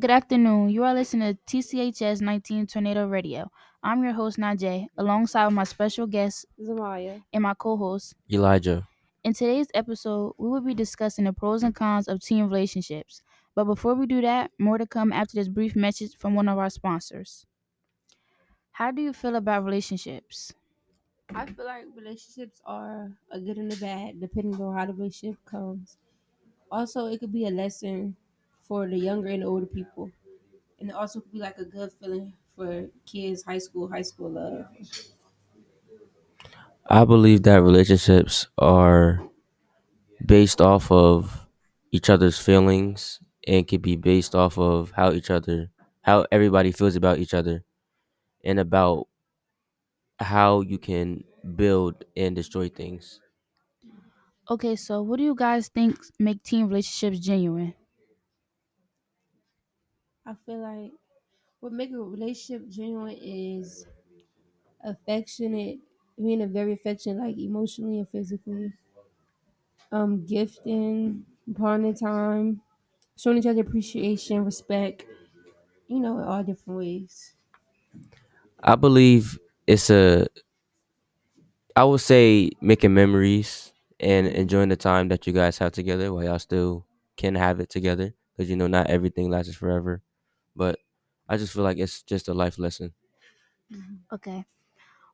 Good afternoon. You are listening to TCHS 19 Tornado Radio. I'm your host, Najae, alongside my special guest, Zamaya. and my co host. Elijah. In today's episode, we will be discussing the pros and cons of teen relationships. But before we do that, more to come after this brief message from one of our sponsors. How do you feel about relationships? I feel like relationships are a good and a bad, depending on how the relationship comes. Also, it could be a lesson for the younger and older people, and it also could be like a good feeling for kids, high school, high school love. I believe that relationships are based off of each other's feelings and can be based off of how each other how everybody feels about each other and about how you can build and destroy things. Okay, so what do you guys think make teen relationships genuine? I feel like what makes a relationship genuine is affectionate, being a very affectionate, like emotionally and physically. Um, gifting, bonding time, showing each other appreciation, respect. You know, in all different ways. I believe it's a I would say making memories and enjoying the time that you guys have together while y'all still can have it together because you know not everything lasts forever. But I just feel like it's just a life lesson. Mm-hmm. Okay.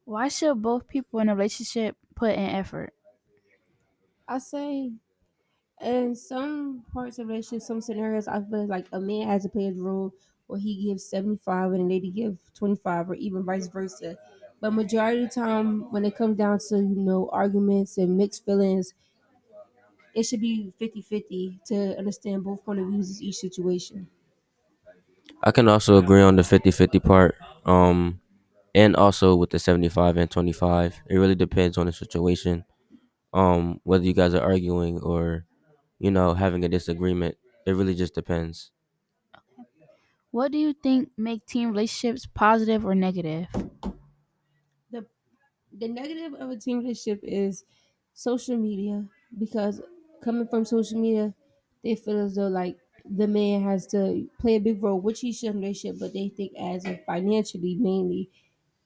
Why should both people in a relationship put in effort? I say in some parts of relationship, some scenarios, I feel like a man has to play his role where he gives 75 and a lady give 25 or even vice versa. But majority of the time, when it comes down to, you know, arguments and mixed feelings, it should be 50-50 to understand both point of views in each situation. I can also agree on the 50-50 part. Um and also with the 75 and 25. It really depends on the situation. Um whether you guys are arguing or you know having a disagreement. It really just depends. What do you think make team relationships positive or negative? The the negative of a team relationship is social media because coming from social media, they feel as though like the man has to play a big role, which he should in a relationship, but they think as in financially mainly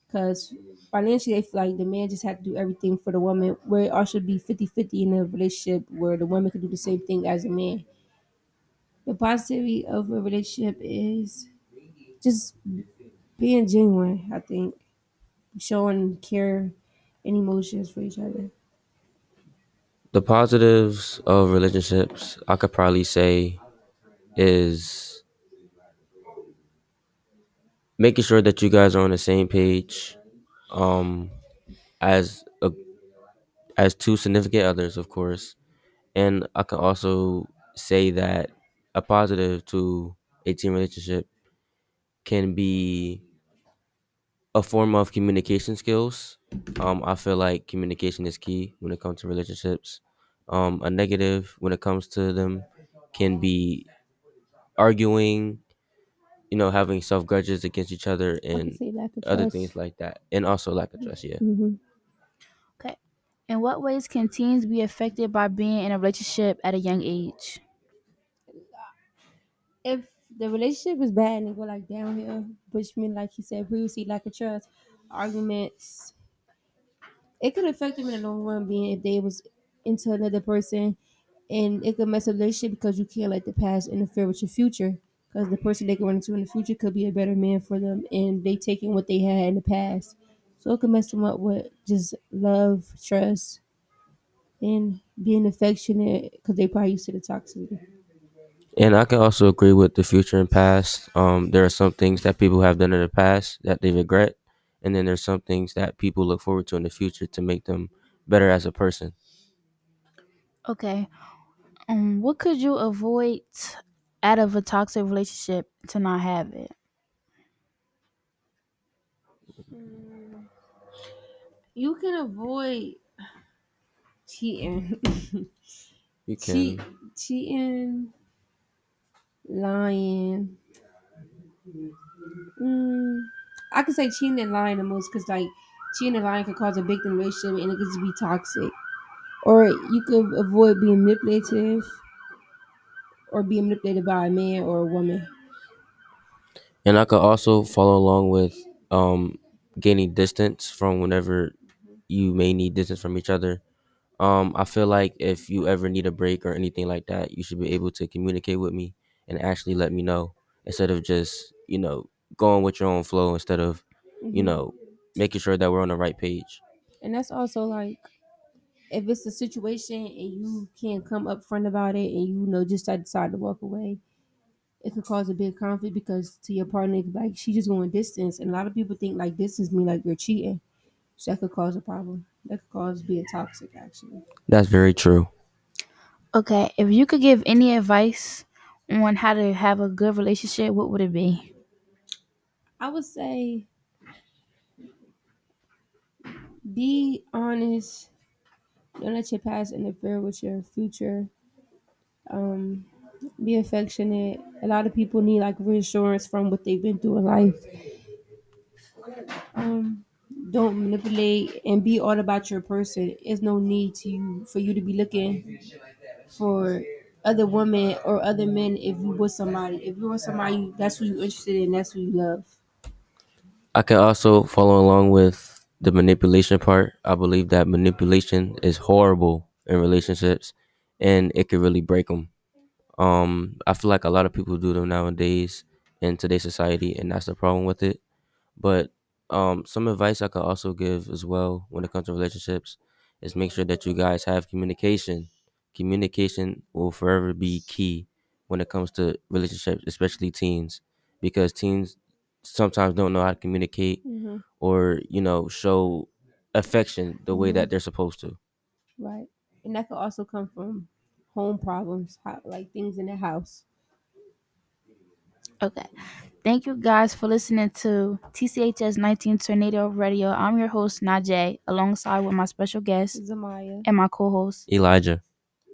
because financially they feel like the man just had to do everything for the woman where it all should be 50-50 in a relationship where the woman could do the same thing as a man. The positivity of a relationship is just being genuine, I think. Showing care and emotions for each other. The positives of relationships, I could probably say, is making sure that you guys are on the same page, um, as a, as two significant others, of course, and I can also say that a positive to a teen relationship can be a form of communication skills. Um, I feel like communication is key when it comes to relationships. Um, a negative when it comes to them can be arguing, you know, having self grudges against each other and say lack of other trust. things like that, and also lack of trust. Yeah, hmm Okay. In what ways can teens be affected by being in a relationship at a young age? If the relationship is bad and it go like downhill, which mean like you said previously, lack of trust, arguments, it could affect them in the long run. Being if they was into another person, and it could mess up the relationship because you can't let the past interfere with your future. Because the person they can run into in the future could be a better man for them, and they taking what they had in the past, so it could mess them up with just love, trust, and being affectionate because they probably used to the toxicity. and I can also agree with the future and past. Um, there are some things that people have done in the past that they regret, and then there's some things that people look forward to in the future to make them better as a person. Okay. Um, what could you avoid out of a toxic relationship to not have it? You can avoid cheating, You can. cheat, cheating, lying. Mm, I could say cheating and lying the most because like cheating and lying could cause a victim relationship and it could just be toxic. Or you could avoid being manipulative or being manipulated by a man or a woman. And I could also follow along with um, gaining distance from whenever you may need distance from each other. Um, I feel like if you ever need a break or anything like that, you should be able to communicate with me and actually let me know instead of just, you know, going with your own flow instead of, you Mhm. know, making sure that we're on the right page. and that's also like if it's a situation and you can't come up front about it and you know just decide to walk away it could cause a big conflict because to your partner like she just going distance and a lot of people think like distance mean like you're cheating so that could cause a problem that could cause being toxic actually That's very true. Okay, if you could give any advice on how to have a good relationship, what would it be? i would say be honest don't let your past interfere with your future. Um be affectionate. A lot of people need like reassurance from what they've been through in life. Um don't manipulate and be all about your person. There's no need to you for you to be looking for other women or other men if you with somebody. If you're with somebody that's who you're interested in that's who you love. I can also follow along with the manipulation part. I believe that manipulation is horrible in relationships and it could really break them. Um, I feel like a lot of people do them nowadays in today's society, and that's the problem with it. But um, some advice I could also give as well when it comes to relationships is make sure that you guys have communication. Communication will forever be key when it comes to relationships, especially teens, because teens sometimes don't know how to communicate mm-hmm. or you know show affection the way Mhm. that they're supposed to. right and that could also come from home problems like things in the house Okay. Thank you guys for listening to TCHS 19 Tornado Radio. I'm your host, Najae, alongside with my special guest zamaya and my co host. Elijah.